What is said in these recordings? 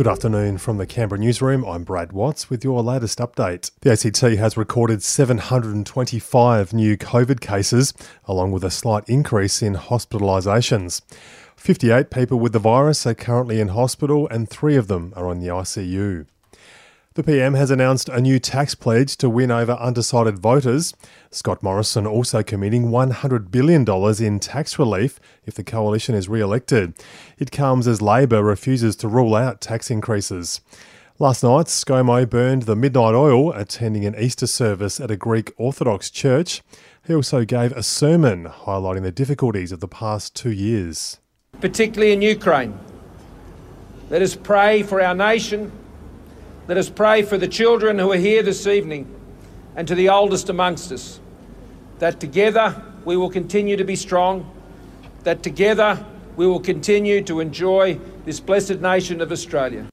Good afternoon from the Canberra newsroom. I'm Brad Watts with your latest update. The ACT has recorded 725 new COVID cases, along with a slight increase in hospitalisations. 58 people with the virus are currently in hospital, and three of them are on the ICU. The PM has announced a new tax pledge to win over undecided voters. Scott Morrison also committing $100 billion in tax relief if the coalition is re elected. It comes as Labor refuses to rule out tax increases. Last night, ScoMo burned the midnight oil attending an Easter service at a Greek Orthodox church. He also gave a sermon highlighting the difficulties of the past two years. Particularly in Ukraine. Let us pray for our nation let us pray for the children who are here this evening and to the oldest amongst us, that together we will continue to be strong, that together we will continue to enjoy this blessed nation of Australia.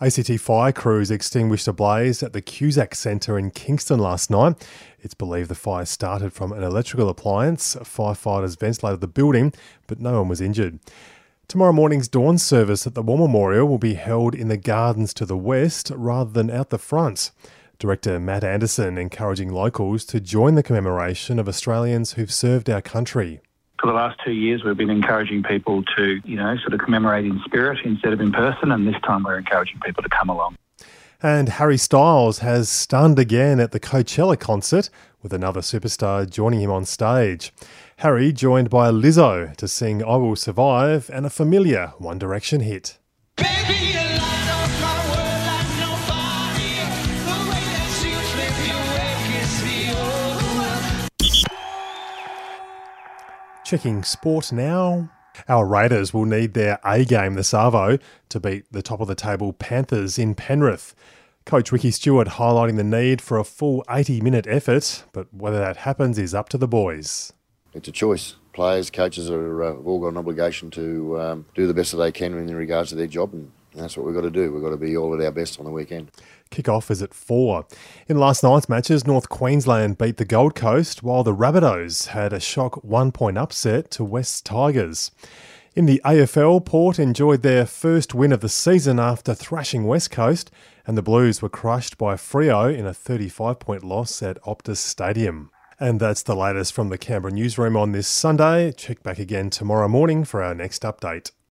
ACT fire crews extinguished a blaze at the Cusack Centre in Kingston last night. It's believed the fire started from an electrical appliance. Firefighters ventilated the building, but no one was injured. Tomorrow morning's dawn service at the War Memorial will be held in the gardens to the west rather than out the front. Director Matt Anderson encouraging locals to join the commemoration of Australians who've served our country. For the last two years, we've been encouraging people to, you know, sort of commemorate in spirit instead of in person, and this time we're encouraging people to come along. And Harry Styles has stunned again at the Coachella concert with another superstar joining him on stage. Harry joined by Lizzo to sing I Will Survive and a familiar One Direction hit. Checking sport now. Our Raiders will need their A game this Arvo to beat the top of the table Panthers in Penrith. Coach Ricky Stewart highlighting the need for a full 80 minute effort, but whether that happens is up to the boys. It's a choice. Players, coaches are uh, all got an obligation to um, do the best that they can in regards to their job, and that's what we've got to do. We've got to be all at our best on the weekend. Kick-off is at 4. In last night's matches, North Queensland beat the Gold Coast, while the Rabbitohs had a shock one-point upset to West Tigers. In the AFL, Port enjoyed their first win of the season after thrashing West Coast, and the Blues were crushed by Freo in a 35 point loss at Optus Stadium. And that's the latest from the Canberra newsroom on this Sunday. Check back again tomorrow morning for our next update.